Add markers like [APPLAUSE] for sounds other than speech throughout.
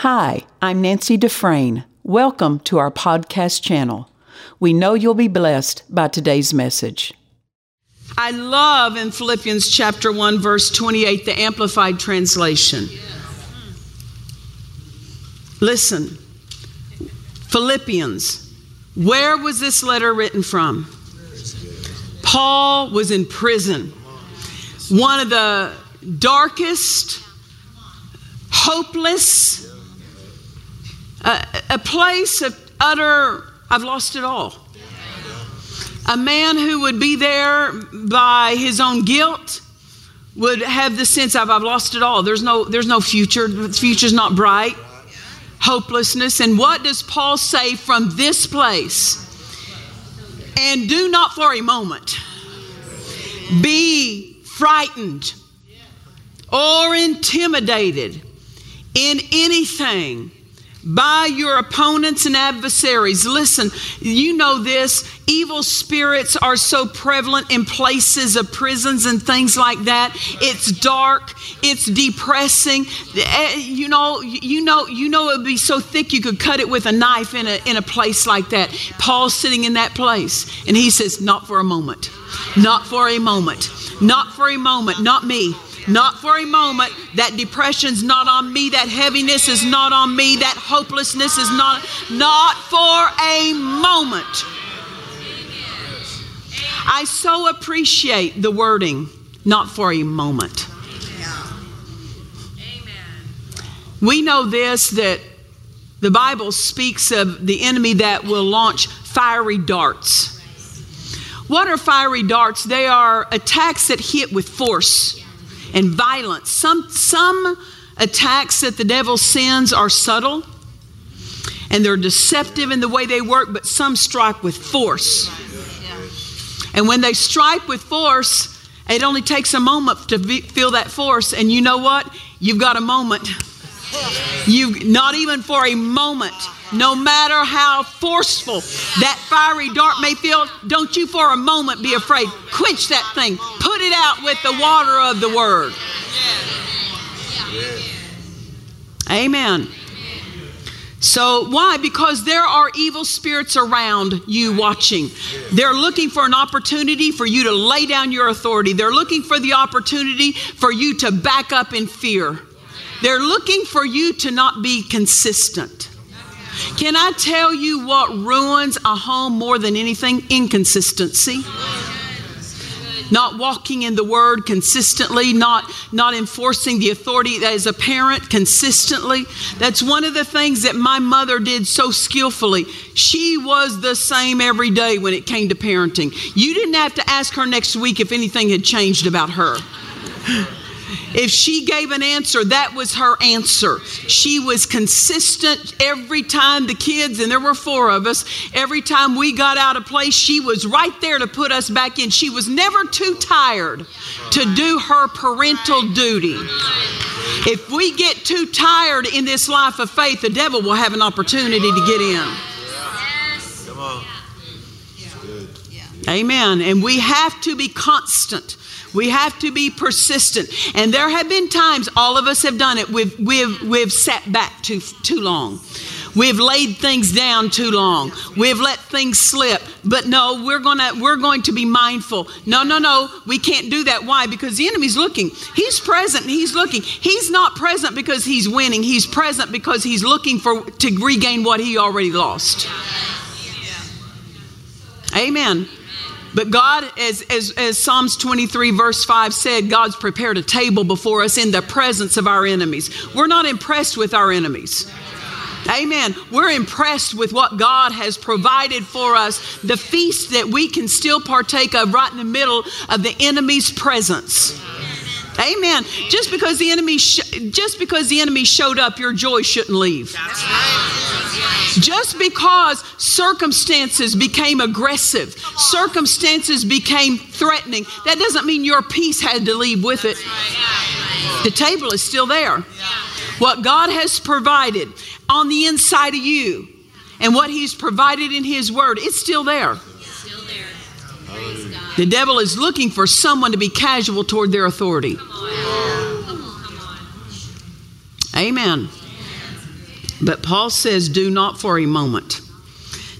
Hi, I'm Nancy Dufresne. Welcome to our podcast channel. We know you'll be blessed by today's message. I love in Philippians chapter 1 verse 28 the amplified translation. Listen. Philippians. Where was this letter written from? Paul was in prison. One of the darkest, hopeless, a, a place of utter, I've lost it all. A man who would be there by his own guilt would have the sense of I've lost it all. There's no there's no future. The future's not bright. Hopelessness. And what does Paul say from this place? And do not for a moment be frightened or intimidated in anything by your opponents and adversaries. Listen, you know this. Evil spirits are so prevalent in places of prisons and things like that. It's dark. It's depressing. Eh, you know, you know, you know it would be so thick you could cut it with a knife in a in a place like that. Paul's sitting in that place, and he says, "Not for a moment. Not for a moment. Not for a moment. Not me." Not for a moment. That depression's not on me. That heaviness is not on me. That hopelessness is not, not for a moment. I so appreciate the wording, not for a moment. We know this that the Bible speaks of the enemy that will launch fiery darts. What are fiery darts? They are attacks that hit with force and violence. Some, some attacks that the devil sends are subtle and they're deceptive in the way they work, but some strike with force. And when they strike with force, it only takes a moment to be, feel that force. And you know what? You've got a moment. You not even for a moment, no matter how forceful that fiery dart may feel, don't you for a moment be afraid. Quench that thing. Put it out with the water of the word. Amen. So, why? Because there are evil spirits around you watching. They're looking for an opportunity for you to lay down your authority. They're looking for the opportunity for you to back up in fear. They're looking for you to not be consistent. Can I tell you what ruins a home more than anything? Inconsistency not walking in the word consistently, not, not enforcing the authority as a parent consistently. That's one of the things that my mother did so skillfully. She was the same every day when it came to parenting. You didn't have to ask her next week if anything had changed about her. If she gave an answer, that was her answer. She was consistent every time the kids, and there were four of us, every time we got out of place, she was right there to put us back in. She was never too tired to do her parental duty. If we get too tired in this life of faith, the devil will have an opportunity to get in. Amen. And we have to be constant. We have to be persistent. And there have been times, all of us have done it, we've, we've, we've sat back too, too long. We've laid things down too long. We've let things slip. But no, we're gonna we're going to be mindful. No, no, no, we can't do that. Why? Because the enemy's looking. He's present. He's looking. He's not present because he's winning. He's present because he's looking for to regain what he already lost. Amen. But God, as, as, as Psalms 23, verse 5 said, God's prepared a table before us in the presence of our enemies. We're not impressed with our enemies. Amen. We're impressed with what God has provided for us, the feast that we can still partake of right in the middle of the enemy's presence. Amen. Just because the enemy sh- just because the enemy showed up, your joy shouldn't leave. Just because circumstances became aggressive, circumstances became threatening, that doesn't mean your peace had to leave with it. The table is still there. What God has provided on the inside of you and what He's provided in His Word, it's still there. The devil is looking for someone to be casual toward their authority. Amen. But Paul says, do not for a moment.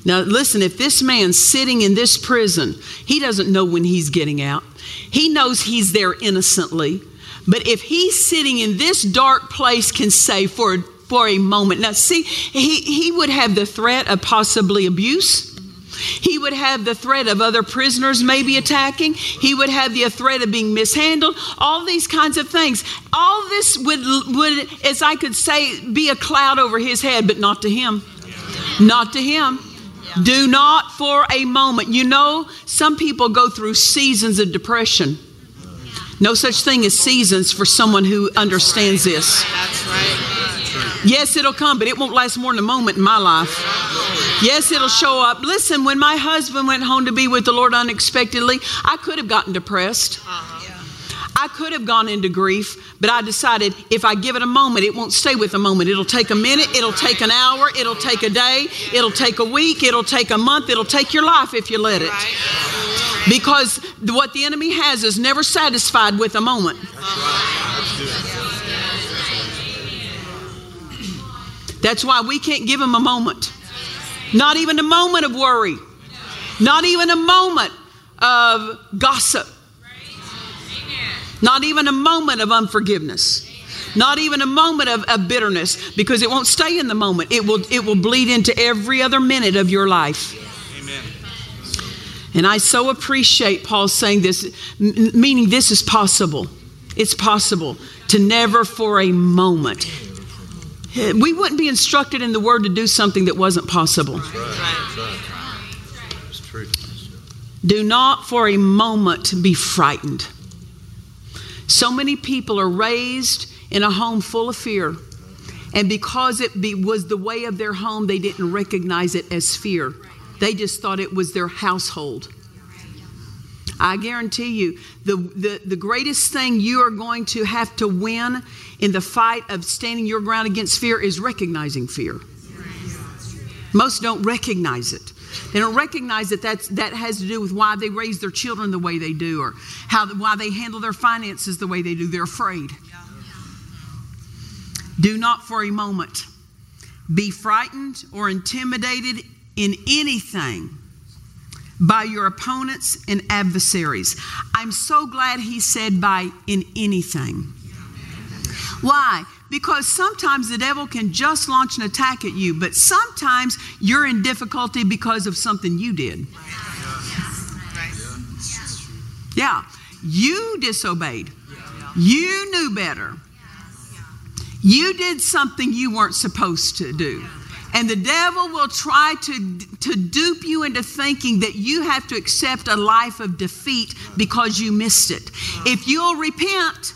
Now, listen, if this man's sitting in this prison, he doesn't know when he's getting out. He knows he's there innocently. But if he's sitting in this dark place, can say for, for a moment. Now, see, he, he would have the threat of possibly abuse. He would have the threat of other prisoners maybe attacking. He would have the threat of being mishandled. All these kinds of things. All this would, would as I could say, be a cloud over his head, but not to him. Not to him. Do not for a moment. You know, some people go through seasons of depression. No such thing as seasons for someone who understands this. That's right. Yes, it'll come, but it won't last more than a moment in my life. Yes, it'll show up. Listen, when my husband went home to be with the Lord unexpectedly, I could have gotten depressed. Uh-huh. I could have gone into grief, but I decided if I give it a moment, it won't stay with a moment. It'll take a minute, it'll take an hour, it'll take a day, it'll take a week, it'll take a month, it'll take your life if you let it. Because what the enemy has is never satisfied with a moment. That's why we can't give him a moment. Not even a moment of worry. Not even a moment of gossip. Not even a moment of unforgiveness. Not even a moment of, of, bitterness because it won't stay in the moment. It will, it will bleed into every other minute of your life. Amen. And I so appreciate Paul saying this, meaning this is possible. It's possible to never for a moment we wouldn't be instructed in the Word to do something that wasn't possible. Do not for a moment be frightened. So many people are raised in a home full of fear. And because it be, was the way of their home, they didn't recognize it as fear. They just thought it was their household. I guarantee you, the, the, the greatest thing you are going to have to win in the fight of standing your ground against fear is recognizing fear. Most don't recognize it. They don't recognize that that's, that has to do with why they raise their children the way they do or how, why they handle their finances the way they do. They're afraid. Do not for a moment be frightened or intimidated in anything by your opponents and adversaries. I'm so glad he said by in anything. Why? Because sometimes the devil can just launch an attack at you, but sometimes you're in difficulty because of something you did. Yeah, you disobeyed. You knew better. You did something you weren't supposed to do. And the devil will try to, to dupe you into thinking that you have to accept a life of defeat because you missed it. If you'll repent,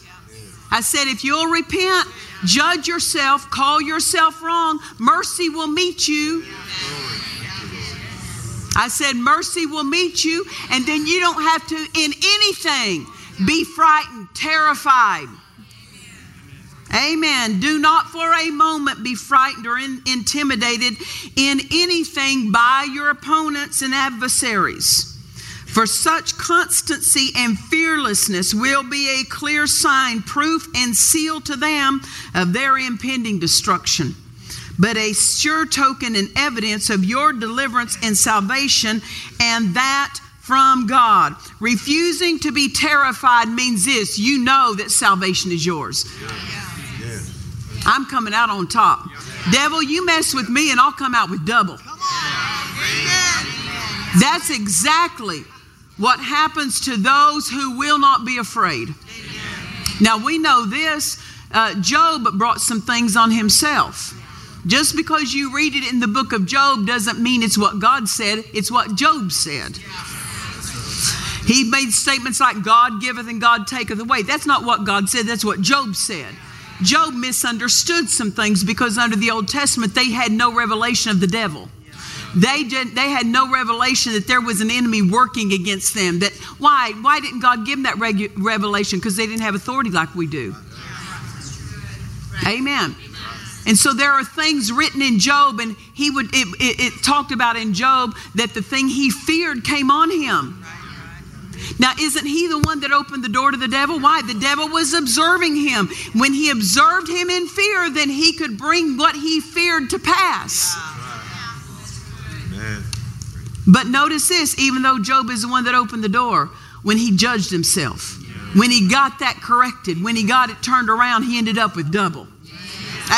I said, if you'll repent, judge yourself, call yourself wrong, mercy will meet you. I said, mercy will meet you, and then you don't have to, in anything, be frightened, terrified. Amen. Do not for a moment be frightened or in, intimidated in anything by your opponents and adversaries. For such constancy and fearlessness will be a clear sign, proof, and seal to them of their impending destruction, but a sure token and evidence of your deliverance and salvation, and that from God. Refusing to be terrified means this you know that salvation is yours. I'm coming out on top. Devil, you mess with me and I'll come out with double. That's exactly what happens to those who will not be afraid. Now we know this. Uh, Job brought some things on himself. Just because you read it in the book of Job doesn't mean it's what God said, it's what Job said. He made statements like, God giveth and God taketh away. That's not what God said, that's what Job said. Job misunderstood some things because under the Old Testament they had no revelation of the devil. They did they had no revelation that there was an enemy working against them. That why why didn't God give them that regu- revelation? Because they didn't have authority like we do. Amen. And so there are things written in Job, and he would it, it, it talked about in Job that the thing he feared came on him. Now, isn't he the one that opened the door to the devil? Why? The devil was observing him. When he observed him in fear, then he could bring what he feared to pass. But notice this even though Job is the one that opened the door, when he judged himself, when he got that corrected, when he got it turned around, he ended up with double.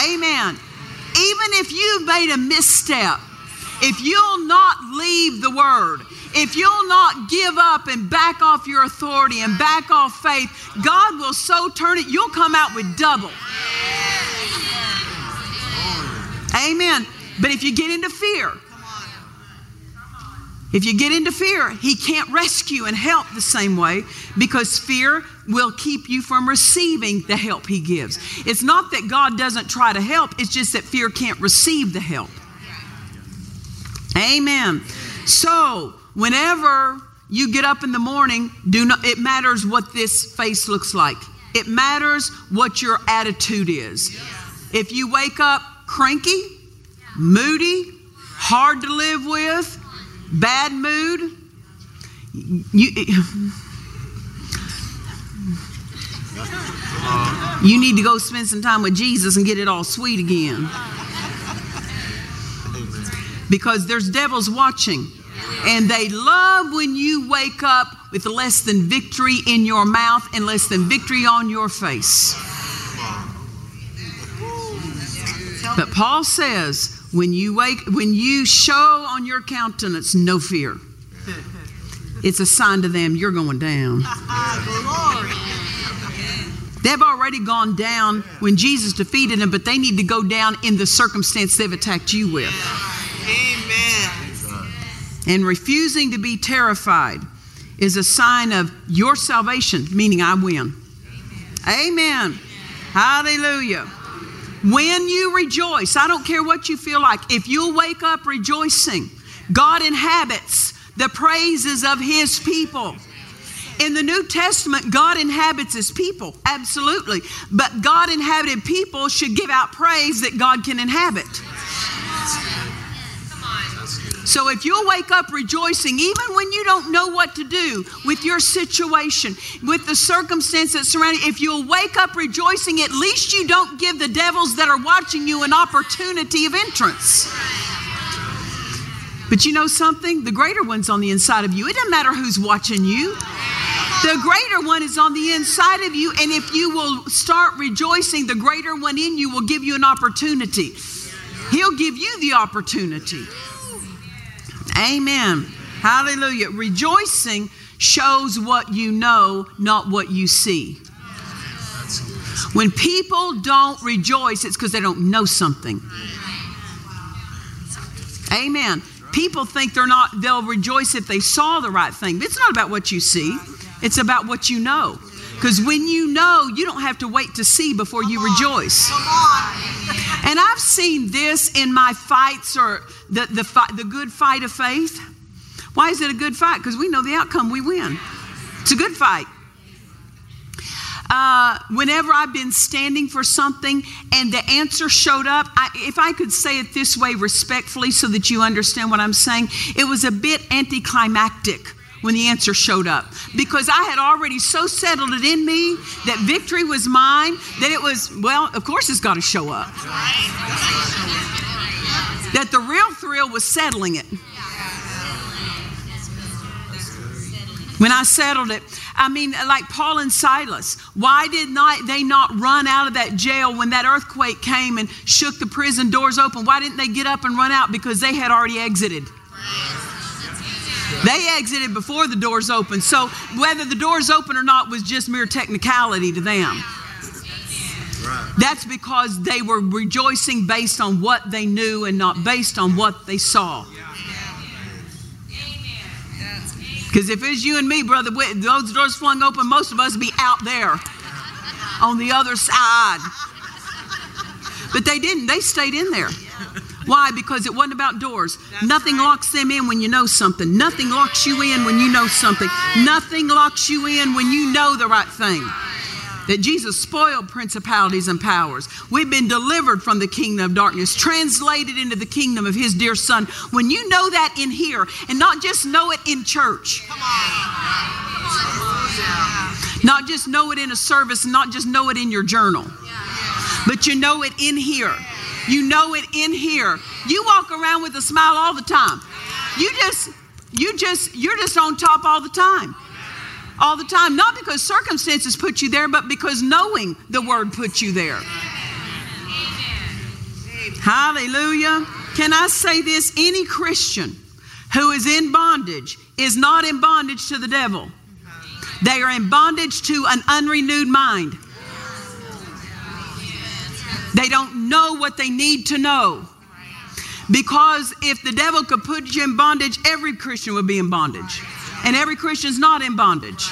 Amen. Even if you've made a misstep, if you'll not leave the word, if you'll not give up and back off your authority and back off faith, God will so turn it, you'll come out with double. Amen. But if you get into fear, if you get into fear, He can't rescue and help the same way because fear will keep you from receiving the help He gives. It's not that God doesn't try to help, it's just that fear can't receive the help. Amen. So, whenever you get up in the morning, do not it matters what this face looks like. It matters what your attitude is. If you wake up cranky, moody, hard to live with, bad mood, you, you need to go spend some time with Jesus and get it all sweet again. Because there's devils watching. And they love when you wake up with less than victory in your mouth and less than victory on your face. But Paul says, when you wake, when you show on your countenance no fear, it's a sign to them you're going down. They've already gone down when Jesus defeated them, but they need to go down in the circumstance they've attacked you with. And refusing to be terrified is a sign of your salvation, meaning I win. Amen. Amen. Hallelujah. When you rejoice, I don't care what you feel like, if you'll wake up rejoicing, God inhabits the praises of His people. In the New Testament, God inhabits His people, absolutely. But God inhabited people should give out praise that God can inhabit. So if you'll wake up rejoicing, even when you don't know what to do with your situation, with the circumstance that's surrounding, if you'll wake up rejoicing, at least you don't give the devils that are watching you an opportunity of entrance. But you know something? The greater one's on the inside of you. It doesn't matter who's watching you. The greater one is on the inside of you, and if you will start rejoicing, the greater one in you will give you an opportunity. He'll give you the opportunity. Amen. Hallelujah. Rejoicing shows what you know, not what you see. When people don't rejoice, it's because they don't know something. Amen. People think they're not, they'll rejoice if they saw the right thing. But it's not about what you see, it's about what you know. Because when you know, you don't have to wait to see before you rejoice. And I've seen this in my fights or the, the, fight, the good fight of faith. Why is it a good fight? Because we know the outcome, we win. It's a good fight. Uh, whenever I've been standing for something and the answer showed up, I, if I could say it this way respectfully so that you understand what I'm saying, it was a bit anticlimactic when the answer showed up because I had already so settled it in me that victory was mine that it was, well, of course it's got to show up. That the real thrill was settling it. When I settled it, I mean, like Paul and Silas, why did not they not run out of that jail when that earthquake came and shook the prison doors open? Why didn't they get up and run out? Because they had already exited. They exited before the doors opened. So whether the doors open or not was just mere technicality to them. That's because they were rejoicing based on what they knew and not based on what they saw. Because if it's you and me, brother, those doors flung open, most of us be out there on the other side. But they didn't, they stayed in there. Why? Because it wasn't about doors. That's Nothing right. locks them in when you know something. Nothing locks you in when you know something. Nothing locks you in when you know the right thing. That Jesus spoiled principalities and powers. We've been delivered from the kingdom of darkness, translated into the kingdom of His dear Son. When you know that in here, and not just know it in church, Not just know it in a service, not just know it in your journal, but you know it in here. You know it in here. You walk around with a smile all the time. You just, you just, you're just on top all the time. All the time. Not because circumstances put you there, but because knowing the word puts you there. Hallelujah. Can I say this? Any Christian who is in bondage is not in bondage to the devil. They are in bondage to an unrenewed mind. They don't know what they need to know. Because if the devil could put you in bondage, every Christian would be in bondage. And every Christian's not in bondage.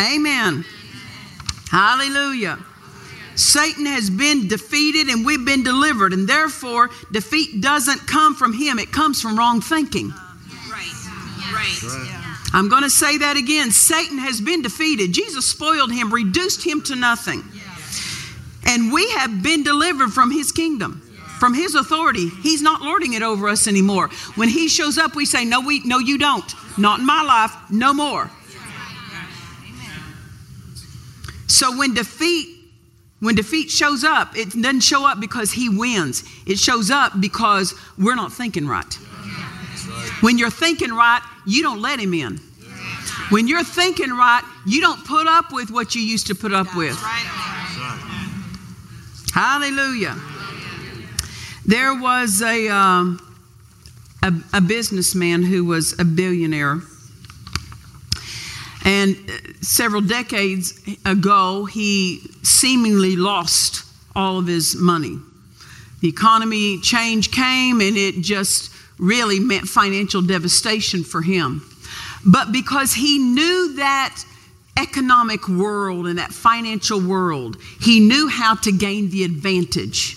Amen. Hallelujah. Satan has been defeated and we've been delivered, and therefore, defeat doesn't come from him, it comes from wrong thinking. Right. Right. I'm going to say that again. Satan has been defeated. Jesus spoiled him, reduced him to nothing. And we have been delivered from his kingdom, from his authority. He's not lording it over us anymore. When he shows up, we say, No, we no, you don't. Not in my life, no more. So when defeat when defeat shows up, it doesn't show up because he wins. It shows up because we're not thinking right. When you're thinking right, you don't let him in. When you're thinking right, you don't put up with what you used to put up with. Hallelujah. There was a, um, a, a businessman who was a billionaire. And uh, several decades ago, he seemingly lost all of his money. The economy change came and it just really meant financial devastation for him. But because he knew that economic world and that financial world, he knew how to gain the advantage.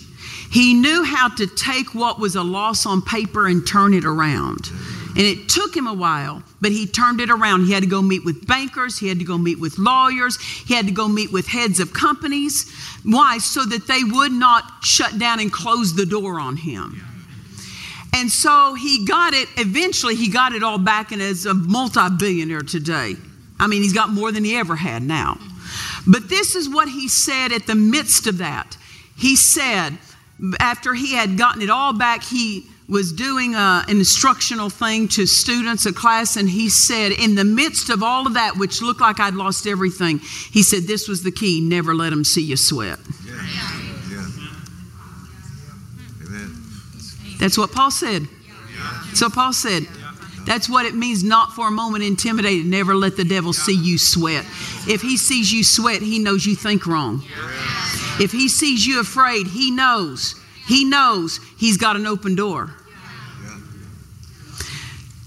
He knew how to take what was a loss on paper and turn it around. And it took him a while, but he turned it around. He had to go meet with bankers, he had to go meet with lawyers, he had to go meet with heads of companies. Why? So that they would not shut down and close the door on him. And so he got it, eventually, he got it all back and is a multi billionaire today. I mean, he's got more than he ever had now. But this is what he said at the midst of that. He said, after he had gotten it all back, he was doing a, an instructional thing to students, a class, and he said, in the midst of all of that, which looked like I'd lost everything, he said, This was the key never let them see you sweat. Yeah. Yeah. Amen. That's what Paul said. So Paul said, that's what it means not for a moment intimidated. Never let the devil see you sweat. If he sees you sweat, he knows you think wrong. If he sees you afraid, he knows. He knows he's got an open door.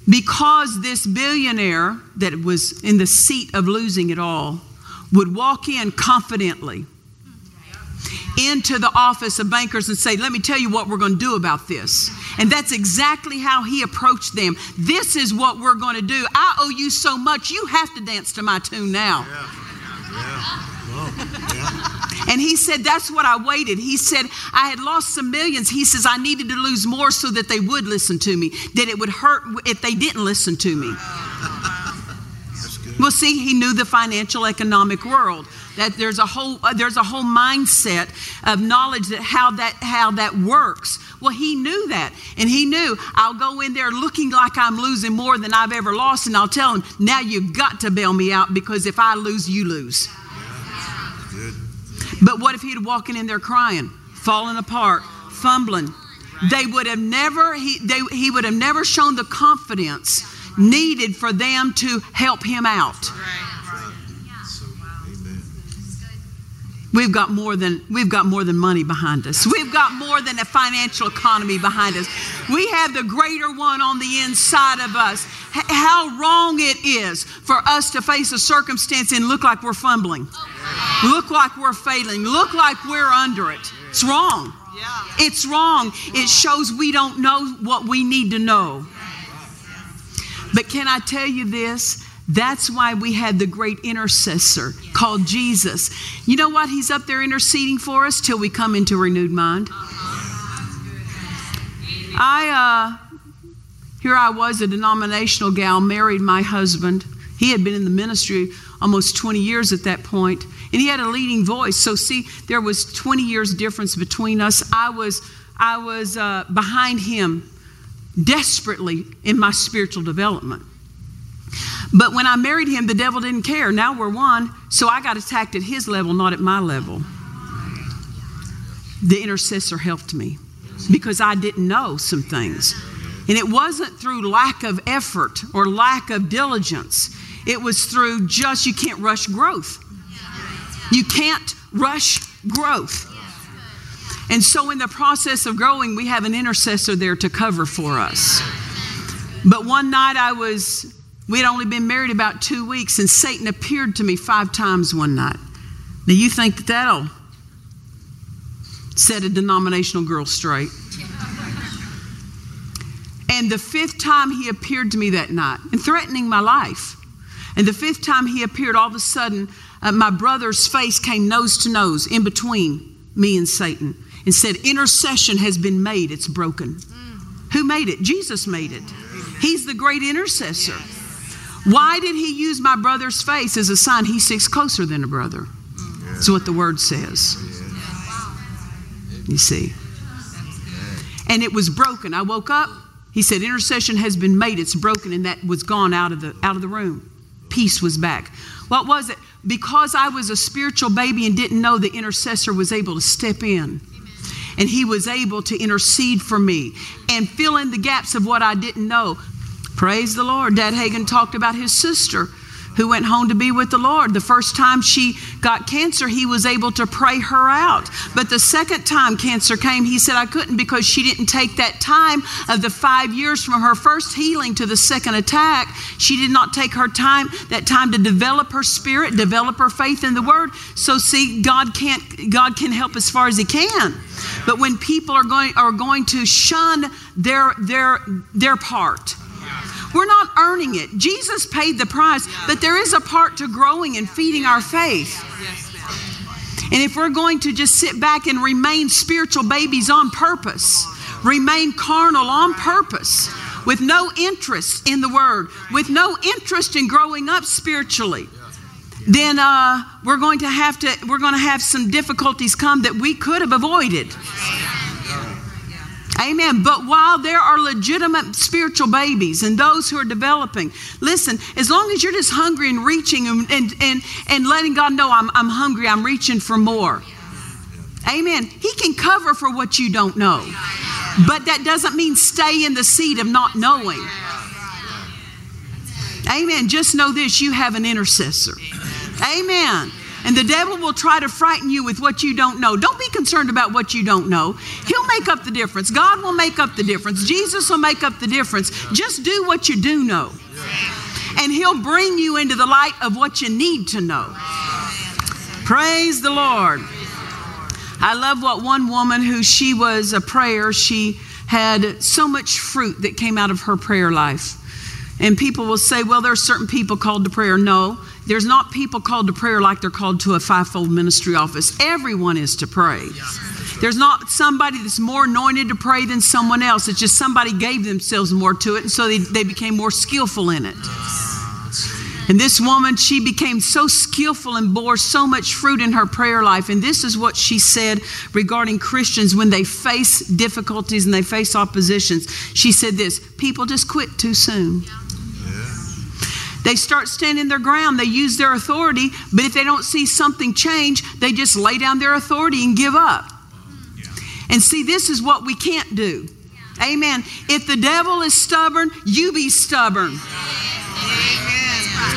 Because this billionaire that was in the seat of losing it all would walk in confidently into the office of bankers and say, Let me tell you what we're going to do about this. And that's exactly how he approached them. This is what we're going to do. I owe you so much, you have to dance to my tune now. Yeah. Yeah. yeah. And he said, That's what I waited. He said, I had lost some millions. He says, I needed to lose more so that they would listen to me, that it would hurt if they didn't listen to me. [LAUGHS] Well, see, he knew the financial economic world. That there's a whole uh, there's a whole mindset of knowledge that how that how that works. Well, he knew that, and he knew I'll go in there looking like I'm losing more than I've ever lost, and I'll tell him now you've got to bail me out because if I lose, you lose. But what if he'd walking in there crying, falling apart, fumbling? They would have never he they, he would have never shown the confidence needed for them to help him out. We've got more than we've got more than money behind us. We've got more than a financial economy behind us. We have the greater one on the inside of us. H- how wrong it is for us to face a circumstance and look like we're fumbling. Look like we're failing. Look like we're under it. It's wrong. It's wrong. It shows we don't know what we need to know. But can I tell you this? That's why we had the great intercessor called Jesus. You know what? He's up there interceding for us till we come into renewed mind. I, uh, here I was, a denominational gal, married my husband. He had been in the ministry almost 20 years at that point, and he had a leading voice. So, see, there was 20 years difference between us. I was, I was uh, behind him desperately in my spiritual development. But when I married him, the devil didn't care. Now we're one, so I got attacked at his level, not at my level. The intercessor helped me because I didn't know some things. And it wasn't through lack of effort or lack of diligence, it was through just you can't rush growth. You can't rush growth. And so, in the process of growing, we have an intercessor there to cover for us. But one night I was we had only been married about two weeks, and Satan appeared to me five times one night. Now, you think that that'll set a denominational girl straight. And the fifth time he appeared to me that night and threatening my life. And the fifth time he appeared, all of a sudden, uh, my brother's face came nose to nose in between me and Satan and said, Intercession has been made, it's broken. Mm. Who made it? Jesus made it. He's the great intercessor. Yes. Why did he use my brother's face as a sign he sticks closer than a brother? That's what the word says. You see. And it was broken. I woke up. He said, Intercession has been made. It's broken. And that was gone out of the out of the room. Peace was back. What was it? Because I was a spiritual baby and didn't know the intercessor was able to step in and he was able to intercede for me and fill in the gaps of what I didn't know. Praise the Lord. Dad Hagin talked about his sister who went home to be with the Lord. The first time she got cancer, he was able to pray her out. But the second time cancer came, he said, I couldn't because she didn't take that time of the five years from her first healing to the second attack. She did not take her time, that time to develop her spirit, develop her faith in the word. So see, God can't, God can help as far as he can. But when people are going, are going to shun their, their, their part, we're not earning it. Jesus paid the price, but there is a part to growing and feeding our faith. And if we're going to just sit back and remain spiritual babies on purpose, remain carnal on purpose, with no interest in the Word, with no interest in growing up spiritually, then uh, we're going to have to we're going to have some difficulties come that we could have avoided. Amen. But while there are legitimate spiritual babies and those who are developing, listen, as long as you're just hungry and reaching and, and, and, and letting God know I'm, I'm hungry, I'm reaching for more. Amen. He can cover for what you don't know. But that doesn't mean stay in the seat of not knowing. Amen. Just know this you have an intercessor. Amen. And the devil will try to frighten you with what you don't know. Don't be concerned about what you don't know. He'll make up the difference. God will make up the difference. Jesus will make up the difference. Just do what you do know. And He'll bring you into the light of what you need to know. Praise the Lord. I love what one woman who she was a prayer, she had so much fruit that came out of her prayer life. And people will say, well, there are certain people called to prayer. No, there's not people called to prayer like they're called to a fivefold ministry office. Everyone is to pray. There's not somebody that's more anointed to pray than someone else. It's just somebody gave themselves more to it, and so they, they became more skillful in it. Ah, and this woman, she became so skillful and bore so much fruit in her prayer life. And this is what she said regarding Christians when they face difficulties and they face oppositions. She said this people just quit too soon. They start standing their ground, they use their authority, but if they don't see something change, they just lay down their authority and give up. And see, this is what we can't do. Amen. If the devil is stubborn, you be stubborn.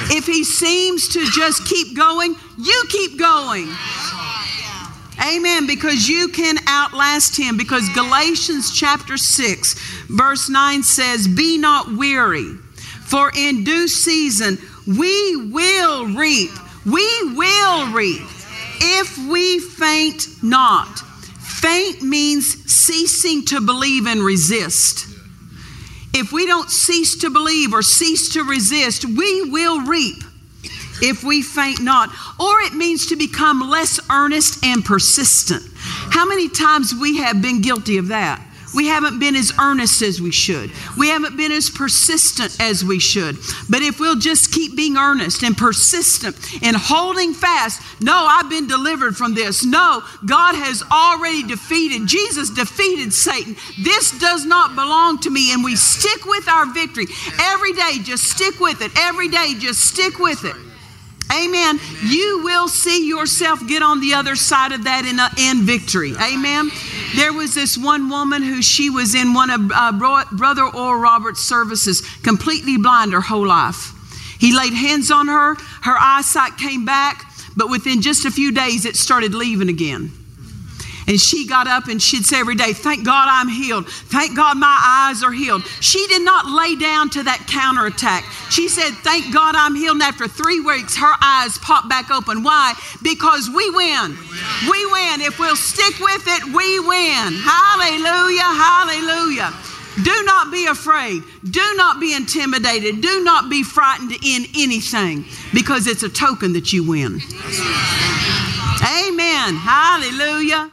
If he seems to just keep going, you keep going. Amen. Because you can outlast him. Because Galatians chapter 6, verse 9 says, Be not weary for in due season we will reap. We will reap if we faint not. Faint means ceasing to believe and resist. If we don't cease to believe or cease to resist, we will reap if we faint not. Or it means to become less earnest and persistent. How many times we have been guilty of that? We haven't been as earnest as we should. We haven't been as persistent as we should. But if we'll just keep being earnest and persistent and holding fast, no, I've been delivered from this. No, God has already defeated. Jesus defeated Satan. This does not belong to me. And we stick with our victory. Every day, just stick with it. Every day, just stick with it. Amen. You will see yourself get on the other side of that in, in victory. Amen. There was this one woman who she was in one of uh, Brother Oral Roberts' services, completely blind her whole life. He laid hands on her, her eyesight came back, but within just a few days it started leaving again. And she got up and she'd say every day, Thank God I'm healed. Thank God my eyes are healed. She did not lay down to that counterattack. She said, Thank God I'm healed. And after three weeks, her eyes popped back open. Why? Because we win. We win. If we'll stick with it, we win. Hallelujah. Hallelujah. Do not be afraid. Do not be intimidated. Do not be frightened in anything because it's a token that you win. Amen. Hallelujah.